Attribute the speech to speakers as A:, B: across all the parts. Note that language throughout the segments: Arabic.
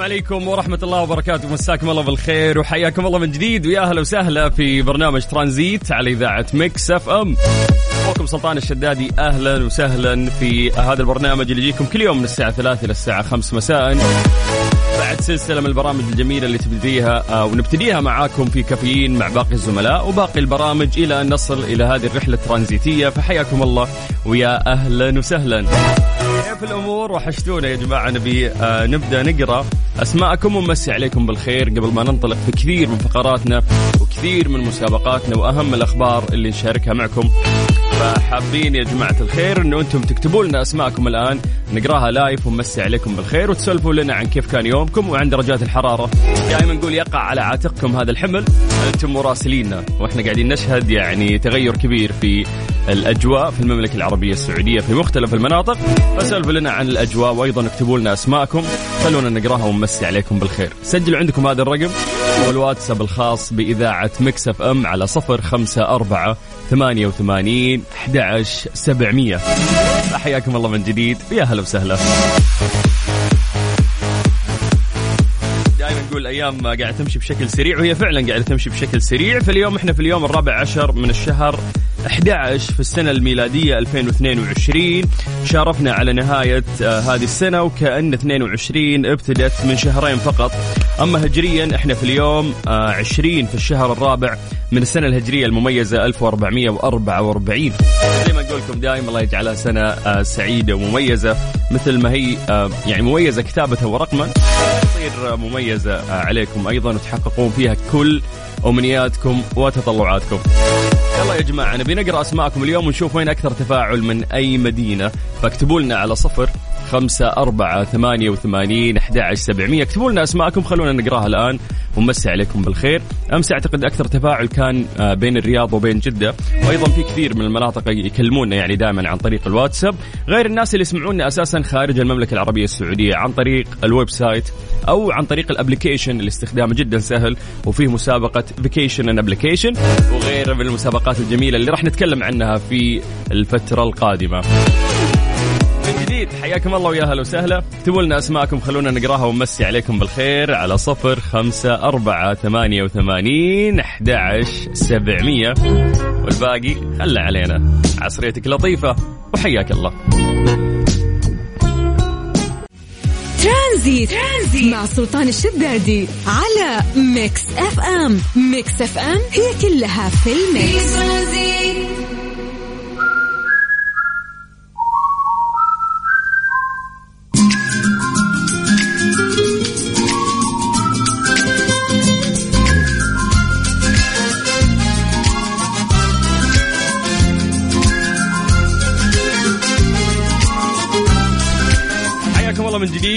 A: السلام عليكم ورحمة الله وبركاته. مساكم الله بالخير وحياكم الله من جديد. ويا أهلا وسهلا في برنامج ترانزيت على إذاعة Mix FM. أخوكم سلطان الشدادي أهلا وسهلا في هذا البرنامج اللي يجيكم كل يوم من الساعة 3 إلى الساعة 5 مساء. بعد سلسلة من البرامج الجميلة اللي تبتديها آه، ونبتديها معاكم في كافيين مع باقي الزملاء وباقي البرامج إلى أن نصل إلى هذه الرحلة الترانزيتية. فحياكم الله ويا أهلا وسهلا. كيف الأمور؟ وحشتونا يا جماعة. نبي آه نبدأ نقرأ أسماءكم ونمسي عليكم بالخير قبل ما ننطلق في كثير من فقراتنا وكثير من مسابقاتنا وأهم الأخبار اللي نشاركها معكم. فحابين يا جماعة الخير إنه أنتم تكتبوا لنا أسماءكم الآن نقراها لايف ونمسي عليكم بالخير وتسولفوا لنا عن كيف كان يومكم وعن درجات الحرارة. دائما نقول يقع على عاتقكم هذا الحمل أنتم مراسلينا وإحنا قاعدين نشهد يعني تغير كبير في الأجواء في المملكة العربية السعودية في مختلف المناطق. فسولفوا لنا عن الأجواء وأيضا اكتبوا لنا أسماءكم. خلونا نقراها ونمسي عليكم بالخير. سجلوا عندكم هذا الرقم والواتساب الخاص بإذاعة مكسف ام على صفر خمسة أربعة ثمانية وثمانين أحد سبعمية. حياكم الله من جديد. ويا هلا وسهلا. دائما نقول الأيام قاعدة تمشي بشكل سريع وهي فعلا قاعدة تمشي بشكل سريع. فاليوم إحنا في اليوم الرابع عشر من الشهر. 11 في السنة الميلادية 2022 شارفنا على نهاية آه هذه السنة وكأن 22 ابتدت من شهرين فقط. أما هجريا إحنا في اليوم آه 20 في الشهر الرابع من السنة الهجرية المميزة 1444 زي ما نقول لكم دائما الله يجعلها سنة آه سعيدة ومميزة. مثل ما هي آه يعني مميزة كتابتها ورقما تصير مميزة آه عليكم أيضا وتحققون فيها كل أمنياتكم وتطلعاتكم. يلا يا جماعة نبي نقرأ أسماءكم اليوم ونشوف وين أكثر تفاعل من أي مدينة. فاكتبوا لنا على صفر خمسة أربعة ثمانية وثمانين أحد سبعمية. اكتبوا لنا أسماءكم خلونا نقراها الآن. ونمسي عليكم بالخير. أمس أعتقد أكثر تفاعل كان آه، بين الرياض وبين جدة. وأيضا في كثير من المناطق يكلمونا يعني دائما عن طريق الواتساب. غير الناس اللي يسمعونا أساسا خارج المملكة العربية السعودية عن طريق ال website أو عن طريق ال application اللي استخدامه جدا سهل وفيه مسابقة vacation in application وغيرها من المسابقات الجميلة اللي راح نتكلم عنها في الفترة القادمة. من جديد. حياكم الله ويا هلا وسهلا. اكتبوا لنا أسماءكم؟ خلونا نقراها ونمسي عليكم بالخير على صفر خمسة أربعة ثمانية وثمانين أحد سبعمية. والباقي خلى علينا. عصريتك لطيفة وحياك الله.
B: ترانزيت, ترانزيت مع سلطان الشدادي على Mix FM. Mix FM هي كلها في
C: في
A: ال mix. ترانزيت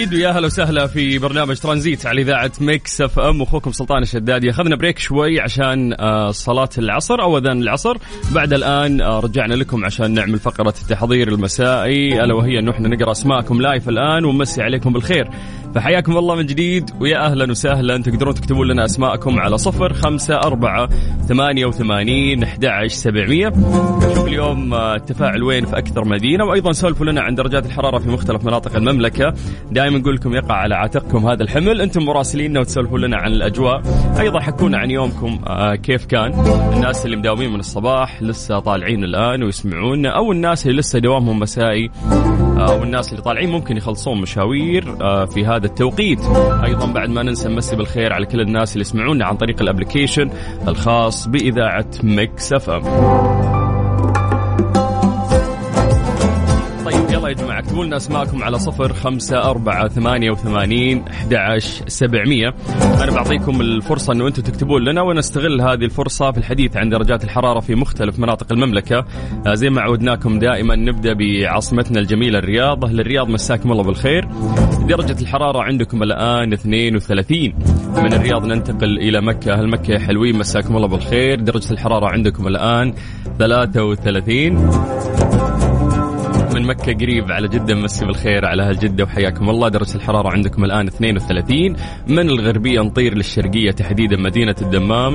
A: جديد ويا هلا وسهلا في برنامج ترانزيت على إذاعة Mix FM. أخوكم سلطان الشدادي اخذنا break شوي عشان آه، صلاة العصر أو أذان العصر. بعد الآن آه، رجعنا لكم عشان نعمل فقرة التحضير المسائي ألا وهي انه إحنا نقرأ أسماءكم live الآن ونمسي عليكم بالخير. فحياكم الله من جديد ويا أهلا وسهلا. تقدرون تكتبون لنا أسماءكم على صفر خمسة أربعة ثمانية وثمانين أحد عشر سبعمية. نشوف اليوم آه، التفاعل وين في أكثر مدينة. وأيضا سولفوا لنا عن درجات الحرارة في مختلف مناطق المملكة. دائما نقول لكم يقع على عاتقكم هذا الحمل. أنتم مراسليننا وتسولفون لنا عن الأجواء. أيضا حكونا عن يومكم آه كيف كان. الناس اللي مداومين من الصباح لسه طالعين الآن ويسمعونا أو الناس اللي لسه دوامهم مسائي آه والناس اللي طالعين ممكن يخلصون مشاوير في هذا التوقيت. أيضا بعد ما ننسى نمسي بالخير على كل الناس اللي يسمعونا عن طريق ال application الخاص بإذاعة Mix FM. اكتبوا لنا أسماءكم على صفر خمسة أربعة ثمانية وثمانين أحد سبعمية. أنا بعطيكم الفرصة أنه أنتم تكتبون لنا ونستغل هذه الفرصة في الحديث عن درجات الحرارة في مختلف مناطق المملكة. آه، زي ما عودناكم دائما نبدأ بعاصمتنا الجميلة الرياض. أهل الرياض مساكم الله بالخير. درجة الحرارة عندكم الآن 32 من الرياض ننتقل إلى مكة. أهل مكة حلوين مساكم الله بالخير. درجة الحرارة عندكم الآن 33 من مكة قريب على جدة مسي بالخير على أهل جدة وحياكم الله. درجة الحرارة عندكم الآن 32 من الغربية نطير للشرقية تحديدا مدينة الدمام؟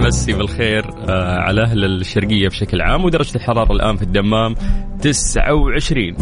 A: مسي بالخير آه، على أهل الشرقية بشكل عام. ودرجة الحرارة الآن في الدمام 29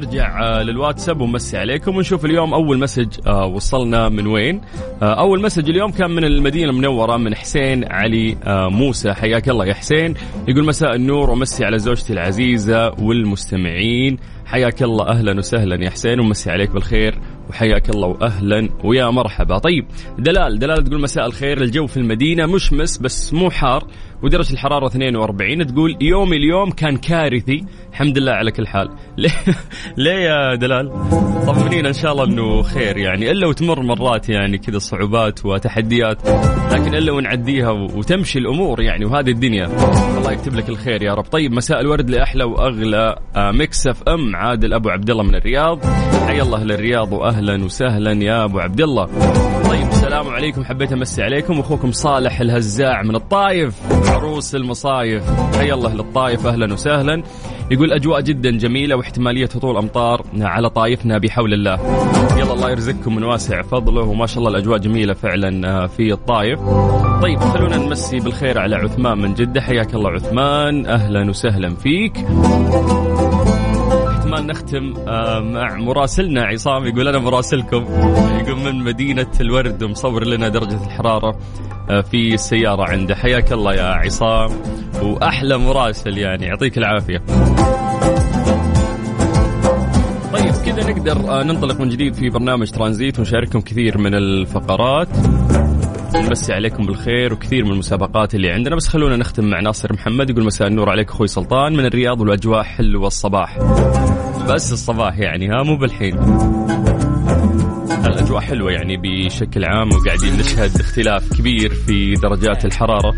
A: نرجع آه، للواتساب ونمسي عليكم ونشوف اليوم أول مسج آه، وصلنا من وين. آه، أول مسج اليوم كان من المدينة المنورة من حسين علي موسى. حياك الله يا حسين. يقول مساء النور ومسي على زوجتي العزيزة والمستمعين. حياك الله أهلا وسهلا يا حسين ومسي عليك بالخير وحياك الله واهلا ويا مرحبا. طيب دلال دلال تقول مساء الخير. الجو في المدينة مشمس بس مو حار. ودرجة الحرارة 42 تقول يومي اليوم كان كارثي. الحمد لله على كل حال. ليه, ليه يا دلال؟ طمنينا إن شاء الله إنه خير يعني. إلا وتمر مرات يعني كذا صعوبات وتحديات لكن إلا ونعديها وتمشي الأمور يعني وهذه الدنيا. الله يكتب لك الخير يا رب. طيب مساء الورد لأحلى وأغلى Mix FM عادل أبو عبد الله من الرياض. حيا الله للرياض واهلا وسهلا يا أبو عبد الله. طيب السلام عليكم. حبيت أمسي عليكم. أخوكم صالح الهزاع من الطايف. عروس المصايف. حيا الله للطايف أهلا وسهلا. يقول أجواء جدا جميلة واحتمالية هطول أمطار على طايفنا بحول الله. يلا الله يرزقكم من واسع فضله. وما شاء الله الأجواء جميلة فعلا آه، في الطايف طيب خلونا نمسي بالخير على عثمان من جدة. حياك الله عثمان. أهلا وسهلا فيك. كمان نختم آه، مع مراسلنا عصام يقول أنا مراسلكم. يقول من مدينة الورد ومصور لنا درجة الحرارة آه، في السيارة عنده. حياك الله يا عصام. وأحلى مراسل يعني. يعطيك العافية. طيب كذا نقدر آه، ننطلق من جديد في برنامج ترانزيت ونشارككم كثير من الفقرات. نمسي عليكم بالخير وكثير من المسابقات اللي عندنا. بس خلونا نختم مع ناصر محمد يقول مساء النور عليك أخوي سلطان. من الرياض والأجواء حلوة الصباح بس الصباح يعني ها مو بالحين. الأجواء حلوة يعني بشكل عام وقاعدين نشهد اختلاف كبير في درجات الحرارة.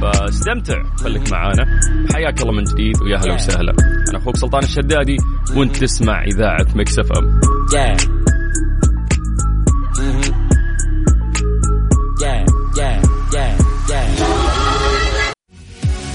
A: فاستمتع خليك معانا. حياك الله من جديد ويا هلا وسهلا. أنا أخوك سلطان الشدادي وأنت تسمع إذاعة Mix FM.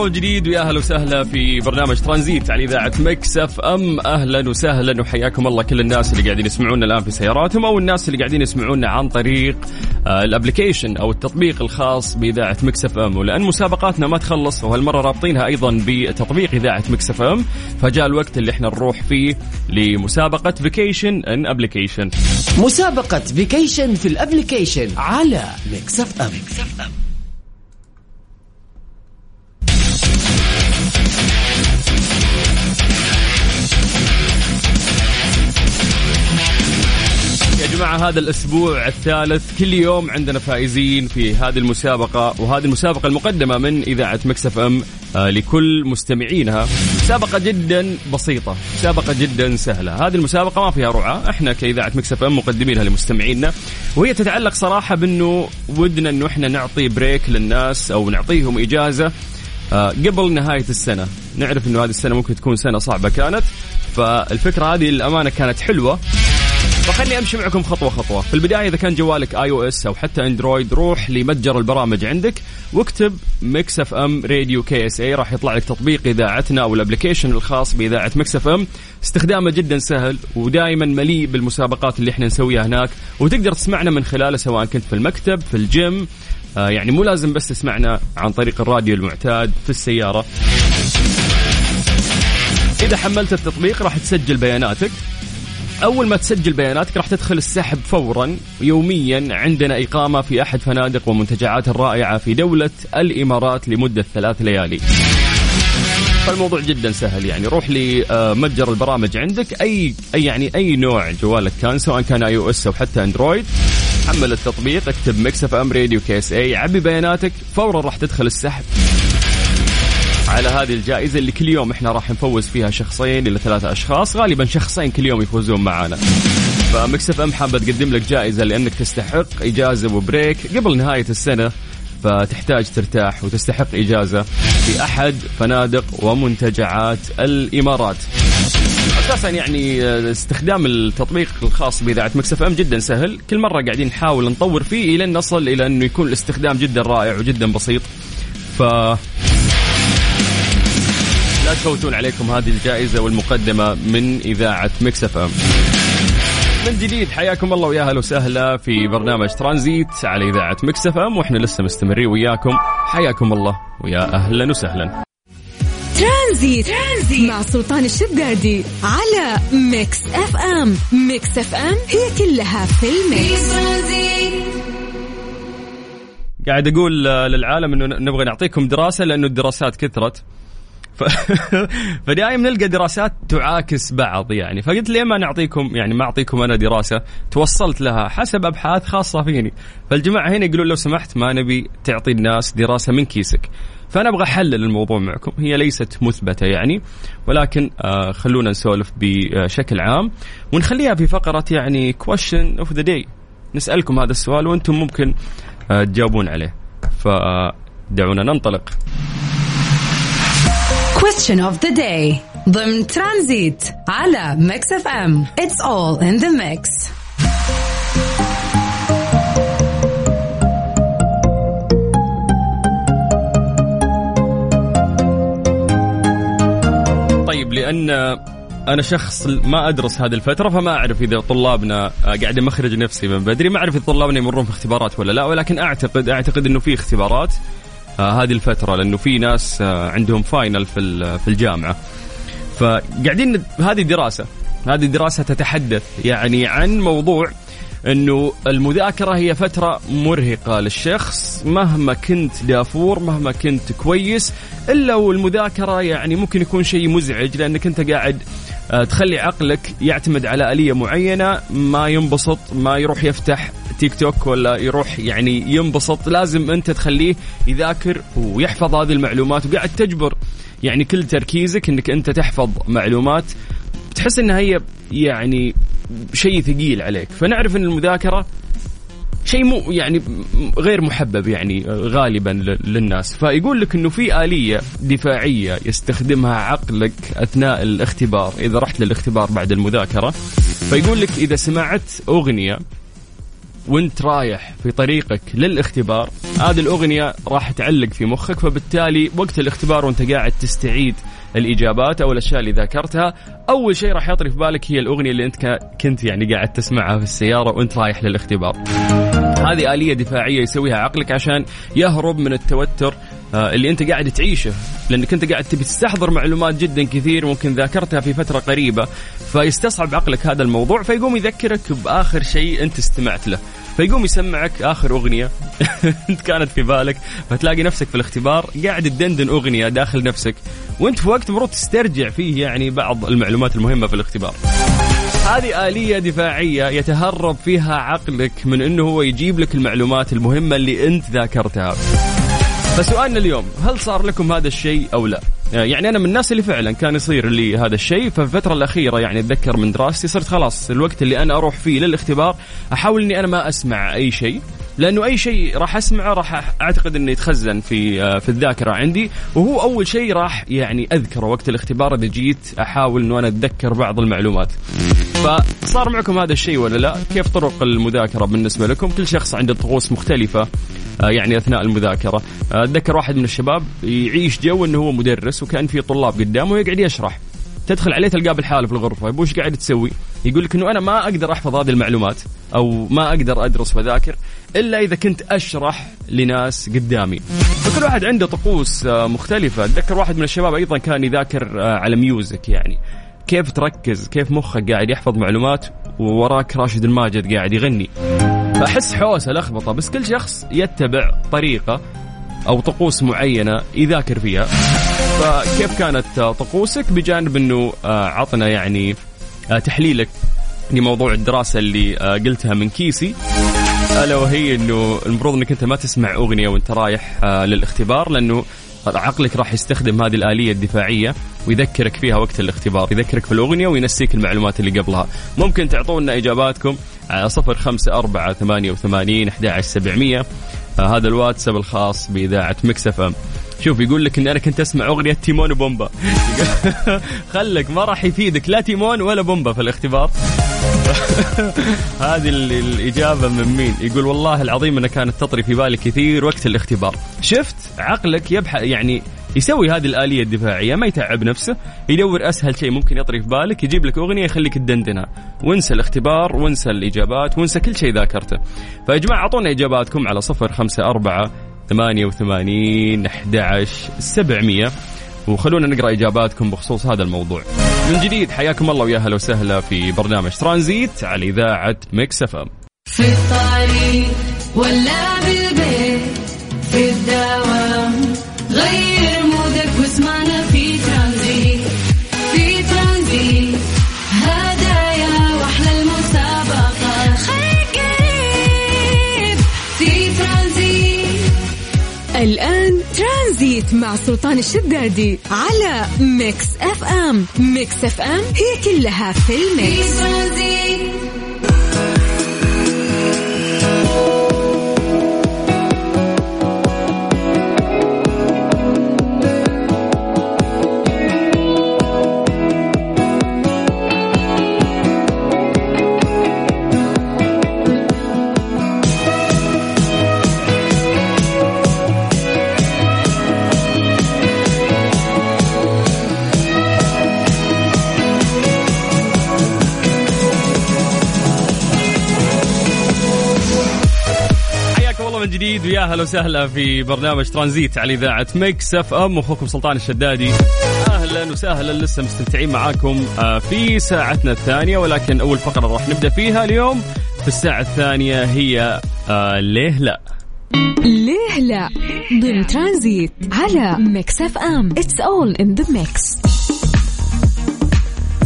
A: الله جديد ويا أهلا وسهلا في برنامج ترانزيت على إذاعة Mix FM. أهلا وسهلا وحياكم الله كل الناس اللي قاعدين يسمعونا الآن في سياراتهم أو الناس اللي قاعدين يسمعونا عن طريق آه، ال application أو التطبيق الخاص بإذاعة Mix FM. ولأن مسابقاتنا ما تخلص وهالمرة رابطينها أيضا بتطبيق إذاعة Mix FM. فجاء الوقت اللي إحنا نروح فيه لمسابقة vacation in application
D: مسابقة vacation في ال application على Mix FM, Mix FM.
A: جماعة هذا الأسبوع الثالث كل يوم عندنا فائزين في هذه المسابقة وهذه المسابقة المقدمة من إذاعة Mix FM آه، لكل مستمعينها. مسابقة جدا بسيطة مسابقة جدا سهلة. هذه المسابقة ما فيها رعاة إحنا كإذاعة Mix FM مقدمينها لمستمعينا. وهي تتعلق صراحة بأنه ودنا أنه إحنا نعطي break للناس أو نعطيهم إجازة آه، قبل نهاية السنة. نعرف أنه هذه السنة ممكن تكون سنة صعبة كانت فالفكرة هذه للأمانة كانت حلوة. فخلني أمشي معكم خطوة خطوة. في البداية إذا كان جوالك iOS أو حتى Android روح لمتجر البرامج عندك واكتب Mix FM Radio KSA راح يطلع لك تطبيق إذاعتنا أو ال application الخاص بإذاعة Mix FM استخدامه جدا سهل ودائما مليء بالمسابقات اللي إحنا نسويها هناك. وتقدر تسمعنا من خلاله سواء كنت في المكتب في الجيم. آه يعني مو لازم بس تسمعنا عن طريق الراديو المعتاد في السيارة. إذا حملت التطبيق راح تسجل بياناتك. أول ما تسجل بياناتك راح تدخل السحب فورا يوميا عندنا إقامة في أحد فنادق ومنتجعات الرائعة في دولة الإمارات لمدة ثلاث ليالي. فالموضوع جدا سهل يعني. روح لمتجر البرامج عندك أي أي يعني أي نوع جوالك كان سواء كان iOS أو حتى Android. حمل التطبيق اكتب Mix FM Radio KSA عبي بياناتك فورا راح تدخل السحب. على هذه الجائزة اللي كل يوم إحنا راح نفوز فيها شخصين إلى ثلاثة أشخاص غالبا شخصين كل يوم يفوزون معنا ف Mix FM حابة تقدم لك جائزة لأنك تستحق إجازة و break قبل نهاية السنة فتحتاج ترتاح وتستحق إجازة في أحد فنادق ومنتجعات الإمارات. أساسا يعني استخدام التطبيق الخاص بإذاعة Mix FM جدا سهل. كل مرة قاعدين نحاول نطور فيه إلى نصل إلى أنه يكون الاستخدام جدا رائع وجدا بسيط. ف لا تفوتون عليكم هذه الجائزة والمقدمة من إذاعة Mix FM. من جديد حياكم الله ويا أهلا وسهلا في برنامج ترانزيت على إذاعة Mix FM وإحنا لسه مستمرين وياكم. حياكم الله ويا أهلا وسهلا.
B: ترانزيت, ترانزيت مع سلطان الشدادي على Mix FM. Mix FM هي كلها في ال mix.
A: قاعد أقول للعالم أنه نبغى نعطيكم دراسة لأنه الدراسات كثرت. ف... فدائما نلقى دراسات تعاكس بعض يعني. فقلت ليه ما نعطيكم يعني ما أعطيكم أنا دراسة؟ توصلت لها حسب أبحاث خاصة فيني. فالجماعة هنا يقولون لو سمحت ما نبي تعطي الناس دراسة من كيسك. فأنا أبغى أحلل الموضوع معكم. هي ليست مثبتة يعني ولكن آه خلونا نسولف بشكل عام. ونخليها في فقرة يعني question of the day نسألكم هذا السؤال وأنتم ممكن آه تجاوبون عليه. فدعونا ننطلق.
B: Question of the day. ضمن ترانزيت على Mix FM It's all in the mix.
A: طيب لأن أنا شخص ما أدرس هذه الفترة فما أعرف إذا طلابنا قاعد مخرج نفسي من بدري. ما أعرف إذا طلابنا يمرون في اختبارات ولا لا ولكن أعتقد أعتقد إنه في اختبارات. آه هذه الفترة لأنه في ناس آه عندهم فاينل في في الجامعة. فقاعدين هذه دراسة. هذه دراسة تتحدث يعني عن موضوع إنه المذاكرة هي فترة مرهقة للشخص مهما كنت دافور مهما كنت كويس إلا والمذاكرة يعني ممكن يكون شيء مزعج لأنك أنت قاعد آه، تخلي عقلك يعتمد على آلية معينة ما ينبسط ما يروح يفتح. تيك توك ولا يروح يعني ينبسط لازم انت تخليه يذاكر ويحفظ هذه المعلومات وقاعد تجبر. يعني كل تركيزك انك انت تحفظ معلومات تحس إنها هي يعني شيء ثقيل عليك. فنعرف إن المذاكرة شيء مو يعني غير محبب يعني غالبا للناس. فيقول لك إنه في آلية دفاعية يستخدمها عقلك أثناء الاختبار إذا رحت للاختبار بعد المذاكرة فيقول لك إذا سمعت أغنية وانت رايح في طريقك للاختبار هذه الأغنية راح تعلق في مخك فبالتالي وقت الاختبار وانت قاعد تستعيد الإجابات أو الأشياء اللي ذاكرتها أول شيء راح يطري في بالك هي الأغنية اللي انت كنت يعني قاعد تسمعها في السيارة وانت رايح للاختبار. هذه آلية دفاعية يسويها عقلك عشان يهرب من التوتر اللي انت قاعد تعيشه. لأنك انت قاعد تبي تستحضر معلومات جدا كثير ممكن ذاكرتها في فترة قريبة فيستصعب عقلك هذا الموضوع فيقوم يذكرك بآخر شيء انت استمعت له. فيقوم يسمعك آخر أغنية. انت كانت في بالك فتلاقي نفسك في الاختبار قاعد تدندن أغنية داخل نفسك وانت في وقت المفروض تسترجع فيه يعني بعض المعلومات المهمة في الاختبار. هذه آلية دفاعية يتهرب فيها عقلك من إنه هو يجيب لك المعلومات المهمة اللي انت ذاكرتها. فسؤالنا اليوم هل صار لكم هذا الشيء أو لا؟ يعني أنا من الناس اللي فعلا كان يصير لي هذا الشيء ففي الفترة الأخيرة يعني أتذكر من دراستي صرت خلاص الوقت اللي أنا أروح فيه للاختبار أحاول إني أنا ما أسمع أي شيء لأنه أي شيء راح أسمعه راح أعتقد إنه يتخزن في آه، في الذاكرة عندي وهو أول شيء راح يعني أذكره وقت الاختبار إذا جيت أحاول إنه أنا أتذكر بعض المعلومات. فصار معكم هذا الشيء ولا لا؟ كيف طرق المذاكرة بالنسبة لكم؟ كل شخص عنده طقوس مختلفة. آه، يعني أثناء المذاكرة آه، أتذكر واحد من الشباب يعيش جو إنه هو مدرس وكان في طلاب قدامه ويقعد يشرح تدخل عليه تلقاه بالحالة في الغرفة يقول إيش قاعد تسوي؟ يقول لك إنه أنا ما أقدر أحفظ هذه المعلومات أو ما أقدر أدرس وأذاكر إلا إذا كنت أشرح لناس قدامي. فكل واحد عنده طقوس آه، مختلفة، أتذكر واحد من الشباب أيضا كان يذاكر آه، على music يعني. كيف تركز كيف مخك قاعد يحفظ معلومات ووراك راشد الماجد قاعد يغني فأحس حوسة لخبطة بس كل شخص يتبع طريقة أو طقوس معينة يذاكر فيها. فكيف كانت طقوسك بجانب أنه آه، عطنا يعني آه، تحليلك لموضوع الدراسة اللي آه، قلتها من كيسي. ألا وهي إنه المفروض إنك أنت ما تسمع أغنية وأنت رايح للاختبار لأنه عقلك راح يستخدم هذه الآلية الدفاعية ويذكرك فيها وقت الاختبار يذكرك في الأغنية وينسيك المعلومات اللي قبلها. ممكن تعطونا إجاباتكم. صفر خمسة أربعة ثمانية وثمانين أحد سبعمية. آه، هذا الواتساب الخاص بإذاعة Mix FM. شوف يقول لك اني أنا كنت أسمع أغنية تيمون وبومبا. خلك ما راح يفيدك. لا تيمون ولا بومبا في الاختبار. هذه الإجابة من مين؟ يقول والله العظيم انها كانت تطري في بالي كثير وقت الاختبار. شفت؟ عقلك يبحث يعني يسوي هذه الآلية الدفاعية ما يتعب نفسه يدور أسهل شيء ممكن يطري في بالك يجيب لك أغنية يخليك تدندنها. وانسى الاختبار وانسى الإجابات وانسى كل شيء ذاكرته. فيا جماعة أعطونا إجاباتكم على صفر خمسة أربعة ثمانية وثمانين أحد سبعمية. وخلونا نقرأ إجاباتكم بخصوص هذا الموضوع. من جديد حياكم الله ويا هلا وسهلا في برنامج ترانزيت على إذاعة Mix FM.
C: في الطريق ولا بالبيت في الدوام
B: الآن ترانزيت مع سلطان الشدادي على Mix FM. Mix FM هي كلها في
C: في
A: ال mix. ترانزيت جديد. ويا هلا وسهلا في برنامج ترانزيت على إذاعة Mix FM. أخوكم سلطان الشدادي. أهلا وسهلا. لسه مستمتعين معاكم آه، في ساعتنا الثانية ولكن أول فقرة راح نبدأ فيها اليوم. في الساعة الثانية هي آه، ليه لا؟
B: ليه لا؟ ضمن ترانزيت على Mix FM. It's all in the mix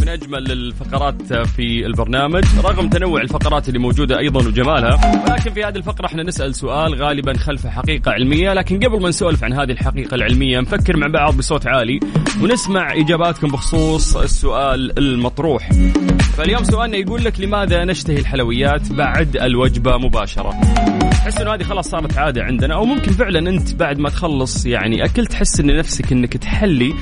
A: من اجمل الفقرات في البرنامج رغم تنوع الفقرات اللي موجودة أيضا وجمالها ولكن في هذه الفقرة إحنا نسأل سؤال غالبا خلفه حقيقة علمية لكن قبل ما نسولف عن هذه الحقيقة العلمية نفكر مع بعض بصوت عالي ونسمع إجاباتكم بخصوص السؤال المطروح. فاليوم سؤالنا يقول لك لماذا نشتهي الحلويات بعد الوجبة مباشرة؟ تحس إنه هذه خلاص صارت عادة عندنا أو ممكن فعلا أنت بعد ما تخلص يعني أكل تحس إن نفسك إنك تحلي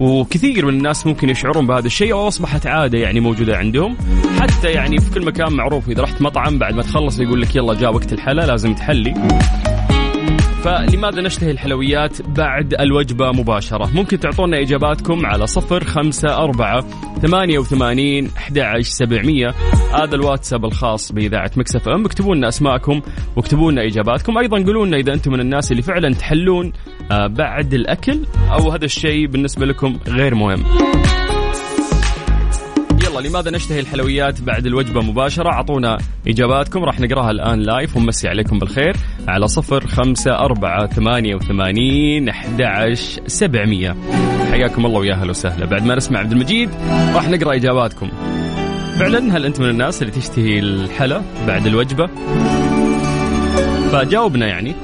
A: وكثير من الناس ممكن يشعرون بهذا الشيء أو أصبحت عادة يعني موجودة عندهم. حتى يعني في كل مكان معروف إذا رحت مطعم بعد ما تخلص يقول لك يلا جاء وقت الحلا لازم تحلي. فلماذا نشتهي الحلويات بعد الوجبة مباشرة؟ ممكن تعطونا إجاباتكم على صفر خمسة أربعة ثمانية وثمانين أحد سبعمية. هذا الواتساب الخاص بإذاعة مكسف أم. اكتبوا لنا أسماءكم واكتبوا لنا إجاباتكم. أيضا قولوا لنا إذا أنتم من الناس اللي فعلا تحلون آه، بعد الأكل أو هذا الشيء بالنسبة لكم غير مهم. لماذا نشتهي الحلويات بعد الوجبة مباشرة؟ أعطونا إجاباتكم راح نقراها الآن لايف ونمسي عليكم بالخير. على صفر خمسة أربعة ثمانية وثمانين أحد سبعمية. حياكم الله ويا أهلا وسهلا. بعد ما نسمع عبد المجيد راح نقرأ إجاباتكم. فعلا هل أنت من الناس اللي تشتهي الحلا بعد الوجبة؟ فجاوبنا يعني.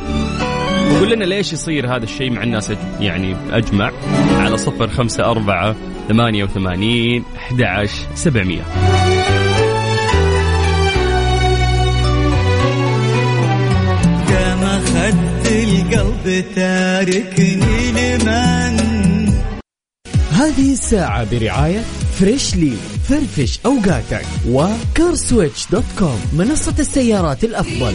A: وقول لنا ليش يصير هذا الشيء مع الناس يعني أجمع. على صفر خمسة أربعة ثمانية وثمانين أحد عشر سبعمية.
E: كما خدت القلب تاركني لمن؟
D: هذه الساعة برعاية Freshly فرفش أوقاتك و CarSwitch dot com منصة السيارات الأفضل.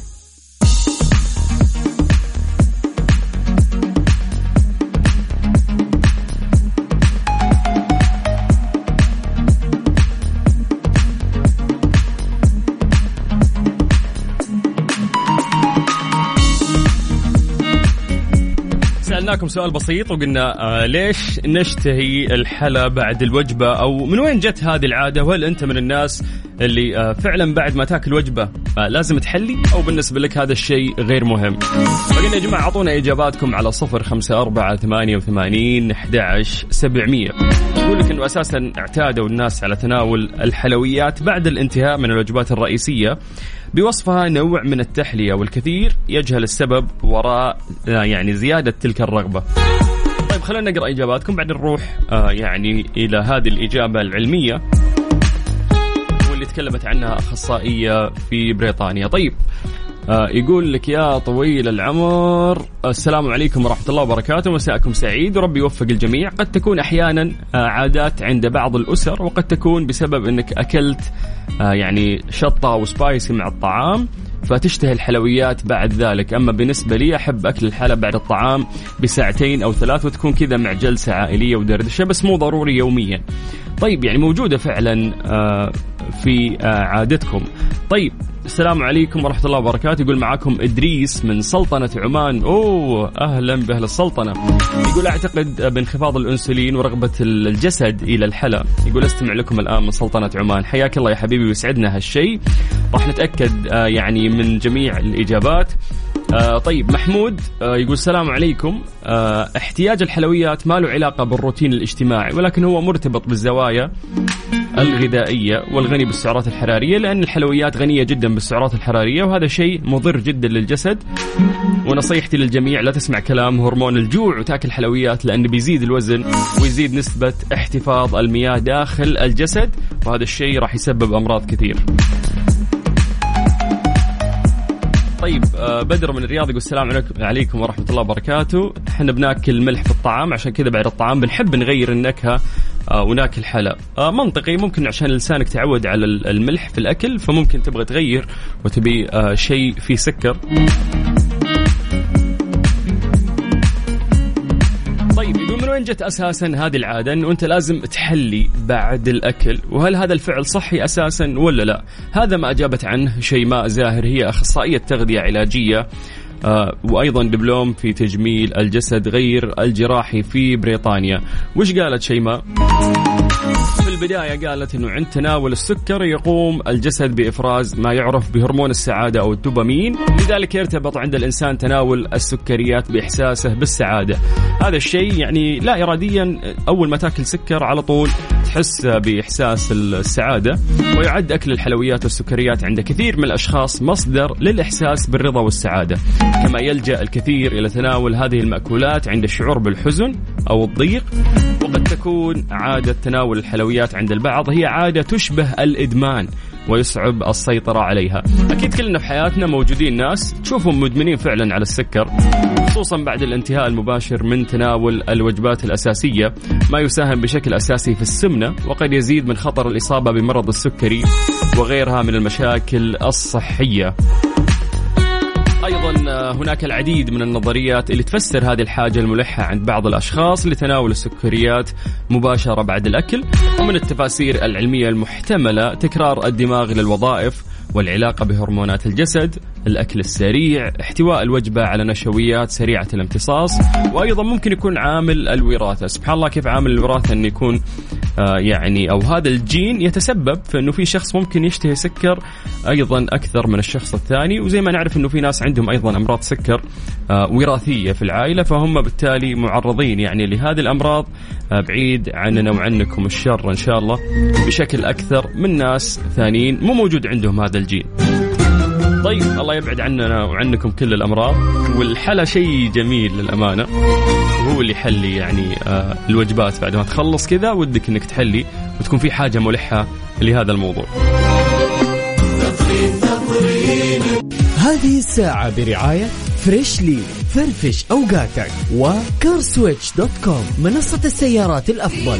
A: سألناكم سؤال بسيط وقلنا آه ليش نشتهي الحلا بعد الوجبة؟ أو من وين جت هذه العادة؟ وهل أنت من الناس اللي آه فعلا بعد ما تاكل وجبة آه لازم تحلي؟ أو بالنسبة لك هذا الشيء غير مهم؟ فقلنا يا جماعة أعطونا إجاباتكم على صفر خمسة أربعة ثمانية وثمانين أحد سبعمية. يقول لك أنه أساسا اعتادوا الناس على تناول الحلويات بعد الانتهاء من الوجبات الرئيسية. بوصفها نوع من التحلية والكثير يجهل السبب وراء آه، يعني زيادة تلك الرغبة. طيب خلينا نقرأ إجاباتكم بعدين نروح آه، يعني إلى هذه الإجابة العلمية واللي تكلمت عنها أخصائية في بريطانيا. طيب يقول لك يا طويل العمر السلام عليكم ورحمة الله وبركاته مساءكم سعيد وربي يوفق الجميع. قد تكون أحيانا آه عادات عند بعض الأسر وقد تكون بسبب أنك أكلت آه يعني شطة أو سبايسي مع الطعام فتشتهي الحلويات بعد ذلك. أما بالنسبة لي أحب أكل الحلا بعد الطعام بساعتين أو ثلاث وتكون كذا مع جلسة عائلية ودردشة بس مو ضروري يوميا. طيب يعني موجودة فعلا آه في آه عادتكم. طيب السلام عليكم ورحمة الله وبركاته. يقول معاكم إدريس من سلطنة عمان. أوه أهلا بأهل السلطنة. يقول أعتقد بانخفاض الأنسولين ورغبة الجسد إلى الحلا. يقول أستمع لكم الآن من سلطنة عمان. حياك الله يا حبيبي ويسعدنا هالشيء. راح نتأكد آه يعني من جميع الإجابات. آه طيب محمود آه يقول السلام عليكم. احتياج الحلويات ما له علاقة بالروتين الاجتماعي ولكن هو مرتبط بالزوايا. الغذائية والغني بالسعرات الحرارية لأن الحلويات غنية جدا بالسعرات الحرارية وهذا شيء مضر جدا للجسد. ونصيحتي للجميع لا تسمع كلام هرمون الجوع وتأكل حلويات لأنه بيزيد الوزن ويزيد نسبة احتفاظ المياه داخل الجسد وهذا الشيء راح يسبب أمراض كثير. طيب آه، بدر من الرياض يقول السلام عليكم ورحمة الله وبركاته. إحنا بناكل ملح في الطعام عشان كذا بعد الطعام بنحب نغير النكهة وناكل حلا. آه، منطقي. ممكن عشان لسانك تعود على الملح في الأكل فممكن تبغى تغير وتبي شيء فيه سكر. طيب يقول من وين جت أساسا هذه العادة إنه أنت لازم تحلي بعد الأكل؟ وهل هذا الفعل صحي أساسا ولا لا؟ هذا ما أجابت عنه شيماء زاهر هي أخصائية تغذية علاجية. آه وأيضا دبلوم في تجميل الجسد غير الجراحي في بريطانيا. وش قالت شيماء؟ في البداية قالت أنه عند تناول السكر يقوم الجسد بإفراز ما يعرف بهرمون السعادة أو الدوبامين. لذلك يرتبط عند الإنسان تناول السكريات بإحساسه بالسعادة. هذا الشيء يعني لا إراديا أول ما تأكل سكر على طول تحس بإحساس السعادة ويعد أكل الحلويات والسكريات عند كثير من الأشخاص مصدر للإحساس بالرضا والسعادة. كما يلجأ الكثير إلى تناول هذه المأكولات عند الشعور بالحزن أو الضيق وقد تكون عادة تناول الحلويات عند البعض هي عادة تشبه الإدمان ويصعب السيطرة عليها. أكيد كلنا في حياتنا موجودين ناس تشوفهم مدمنين فعلا على السكر. خصوصا بعد الانتهاء المباشر من تناول الوجبات الأساسية ما يساهم بشكل أساسي في السمنة وقد يزيد من خطر الإصابة بمرض السكري وغيرها من المشاكل الصحية. أيضا آه، هناك العديد من النظريات اللي تفسر هذه الحاجة الملحة عند بعض الأشخاص لتناول السكريات مباشرة بعد الأكل ومن التفاسير العلمية المحتملة تكرار الدماغ للوظائف والعلاقة بهرمونات الجسد الأكل السريع احتواء الوجبة على نشويات سريعة الامتصاص وأيضا ممكن يكون عامل الوراثة. سبحان الله كيف عامل الوراثة أن يكون يعني أو هذا الجين يتسبب في إنه في شخص ممكن يشتهي سكر أيضا أكثر من الشخص الثاني وزي ما نعرف إنه في ناس عندهم أيضا أمراض سكر آه، وراثية في العائلة فهم بالتالي معرضين يعني لهذه الأمراض آه، بعيد عننا وعنكم الشر إن شاء الله بشكل أكثر من ناس ثانيين مو موجود عندهم هذا الجين. طيب الله يبعد عننا وعنكم كل الأمراض والحلا شيء جميل للأمانة وهو اللي يحلي يعني آه الوجبات بعد ما تخلص كذا ودك إنك تحلي وتكون في حاجة ملحة لهذا الموضوع.
D: هذه الساعة برعاية Freshly فرفش أوقاتك و CarSwitch dot com منصة السيارات الأفضل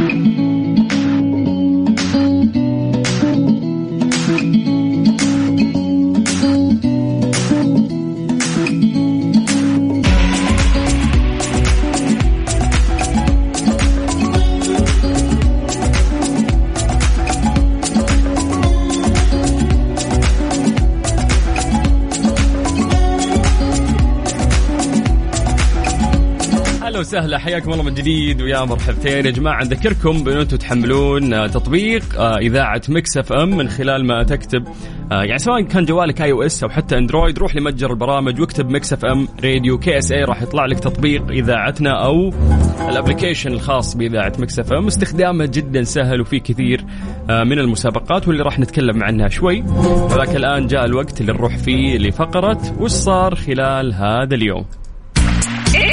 A: وسهلا حياكم الله من جديد ويا مرحبتين. يا جماعة نذكركم بان أنتم تحملون آه، تطبيق آه، إذاعة Mix FM من خلال ما تكتب آه، يعني سواء كان جوالك iOS أو حتى Android روح لمتجر البرامج واكتب Mix FM Radio KSA راح يطلع لك تطبيق إذاعتنا أو ال application الخاص بإذاعة Mix FM. استخدامه جدا سهل وفي كثير من المسابقات واللي راح نتكلم عنها شوي. ولكن الآن جاء الوقت اللي نروح فيه لفقرة وش صار خلال هذا اليوم؟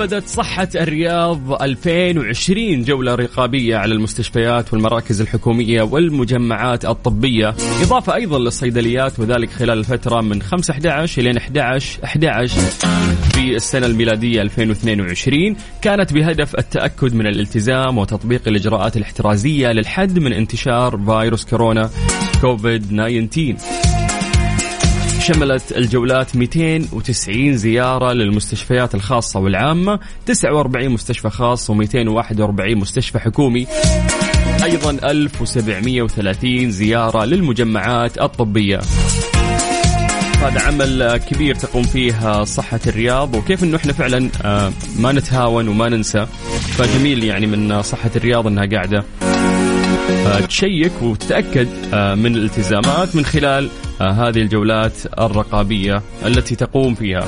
A: نفذت صحة الرياض 2020 جولة رقابية على المستشفيات والمراكز الحكومية والمجمعات الطبية. إضافة أيضا للصيدليات وذلك خلال الفترة من 5 11 إلى 11 11 في السنة الميلادية 2022 كانت بهدف التأكد من الالتزام وتطبيق الإجراءات الاحترازية للحد من انتشار فيروس كورونا كوفيد 19 شملت الجولات 290 زيارة للمستشفيات الخاصة والعامة 49 مستشفى خاص و241 مستشفى حكومي. أيضا 1730 زيارة للمجمعات الطبية. هذا عمل كبير تقوم فيه صحة الرياض وكيف إنه إحنا فعلا آه، ما نتهاون وما ننسى. فجميل يعني من صحة الرياض إنها قاعدة تشيك وتتأكد آه، من الالتزامات من خلال هذه الجولات الرقابية التي تقوم فيها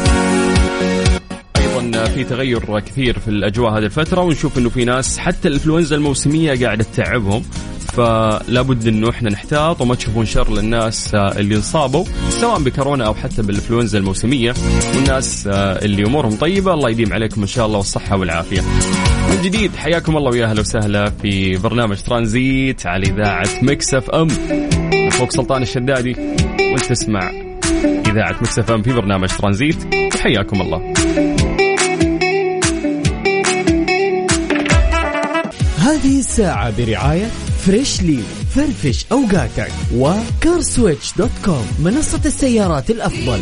A: أيضا في تغير كثير في الأجواء هذه الفترة ونشوف إنه في ناس حتى الإنفلونزا الموسمية قاعدة تتعبهم فلا بد إنه إحنا نحتاط وما تشوفون شر للناس اللي انصابوا سواء بكورونا أو حتى بالإنفلونزا الموسمية والناس اللي أمورهم طيبة الله يديم عليكم إن شاء الله والصحة والعافية. من جديد. حياكم الله ويا أهلا وسهلا في برنامج ترانزيت على إذاعة Mix FM. أخوك سلطان الشدادي. وانت تسمع إذاعة Mix FM في برنامج ترانزيت. حياكم الله.
D: هذه الساعة برعاية Freshly فرفش أوقاتك و CarSwitch dot com منصة السيارات الأفضل.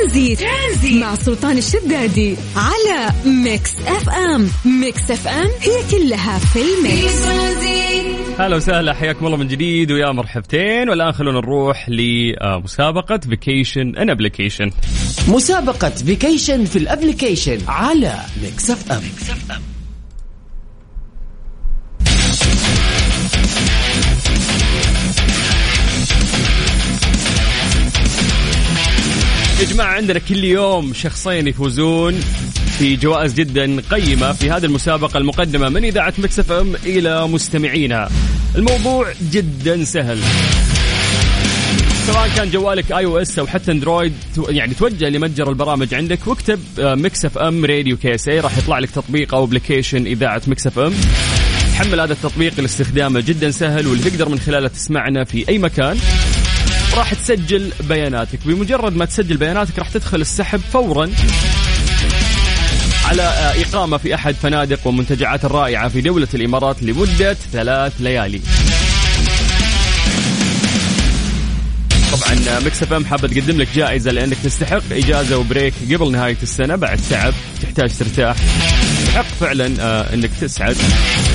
B: ترانزيت, ترانزيت مع سلطان الشدادي على Mix FM. Mix FM هي كلها في ال Mix.
A: هلا وسهلا حياكم الله من جديد ويا مرحبتين. والآن خلونا نروح لمسابقة vacation in application
D: مسابقة vacation في ال application على Mix FM, Mix FM.
A: يا جماعة عندنا كل يوم شخصين يفوزون في جوائز جدا قيمة في هذه المسابقة المقدمة من إذاعة Mix FM إلى مستمعينا. الموضوع جدا سهل. سواء كان جوالك iOS أو حتى Android يعني توجه لمتجر البرامج عندك واكتب Mix FM Radio KSA راح يطلع لك تطبيق أو application إذاعة Mix FM. حمل هذا التطبيق الاستخدامه جدا سهل واللي تقدر من خلاله تسمعنا في أي مكان. راح تسجل بياناتك. بمجرد ما تسجل بياناتك راح تدخل السحب فورا على آه، إقامة في أحد فنادق ومنتجعات الرائعة في دولة الإمارات لمدة ثلاث ليالي. طبعا Mix FM حابه تقدم لك جائزة لأنك تستحق إجازة و break قبل نهاية السنة بعد تعب تحتاج ترتاح. تستحق فعلا آه، إنك تسعد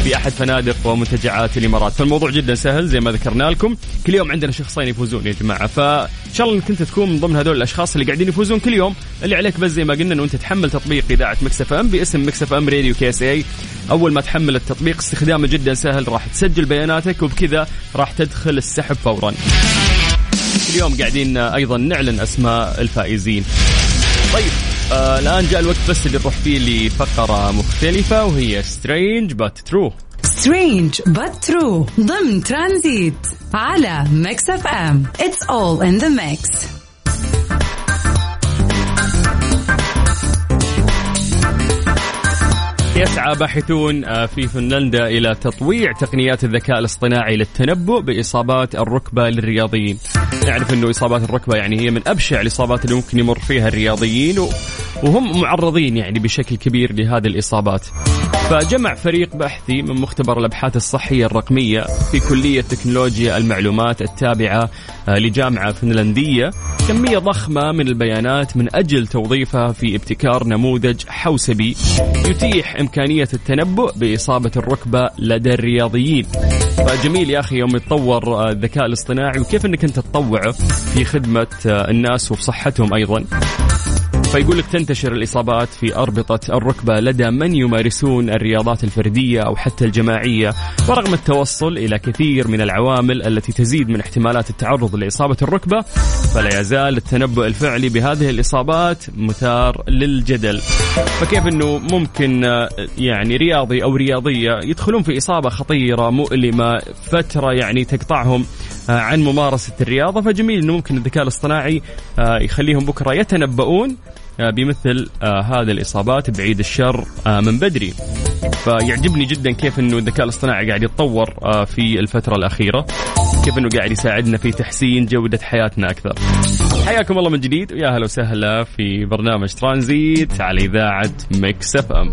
A: في احد فنادق ومنتجعات الإمارات. فالموضوع جدا سهل زي ما ذكرنا لكم. كل يوم عندنا شخصين يفوزون يا جماعة. فان شاء الله إنك أنت تكون من ضمن هذول الأشخاص اللي قاعدين يفوزون كل يوم. اللي عليك بس زي ما قلنا إنه أنت تحمل تطبيق إذاعة Mix FM باسم Mix FM Radio KSA أول ما تحمل التطبيق استخدامه جدا سهل راح تسجل بياناتك وبكذا راح تدخل السحب فورا. اليوم قاعدين أيضا نعلن أسماء الفائزين. طيب آه الآن جاء الوقت بس اللي نروح فيه لفقرة مختلفة وهي strange but true
C: strange but true ضمن ترانزيت على Mix FM. It's all in the Mix
A: يسعى باحثون آه، في فنلندا إلى تطويع تقنيات الذكاء الاصطناعي للتنبؤ بإصابات الركبة للرياضيين. نعرف أنه إصابات الركبة يعني هي من أبشع الإصابات اللي ممكن يمر فيها الرياضيين وهم معرضين يعني بشكل كبير لهذه الإصابات. فجمع فريق بحثي من مختبر الأبحاث الصحية الرقمية في كلية تكنولوجيا المعلومات التابعة آه، لجامعة فنلندية. كمية ضخمة من البيانات من أجل توظيفها في ابتكار نموذج حوسبي يتيح إمكانية التنبؤ بإصابة الركبة لدى الرياضيين. فجميل يا أخي يوم يتطور آه، الذكاء الاصطناعي وكيف أنك أنت تطوعه في خدمة آه، الناس وفي صحتهم أيضا. فيقول لك تنتشر الإصابات في أربطة الركبة لدى من يمارسون الرياضات الفردية أو حتى الجماعية. ورغم التوصل إلى كثير من العوامل التي تزيد من احتمالات التعرض لإصابة الركبة فلا يزال التنبؤ الفعلي بهذه الإصابات مثار للجدل. فكيف أنه ممكن يعني رياضي أو رياضية يدخلون في إصابة خطيرة مؤلمة فترة يعني تقطعهم آه، عن ممارسة الرياضة؟ فجميل أنه ممكن الذكاء الاصطناعي آه، يخليهم بكرة يتنبؤون بمثل آه، هذه الإصابات بعيد الشر آه، من بدري. فيعجبني جدا كيف أنه الذكاء الاصطناعي قاعد يتطور آه، في الفترة الأخيرة. كيف أنه قاعد يساعدنا في تحسين جودة حياتنا أكثر. حياكم الله من جديد ويا هلا وسهلا في برنامج ترانزيت على إذاعة Mix FM.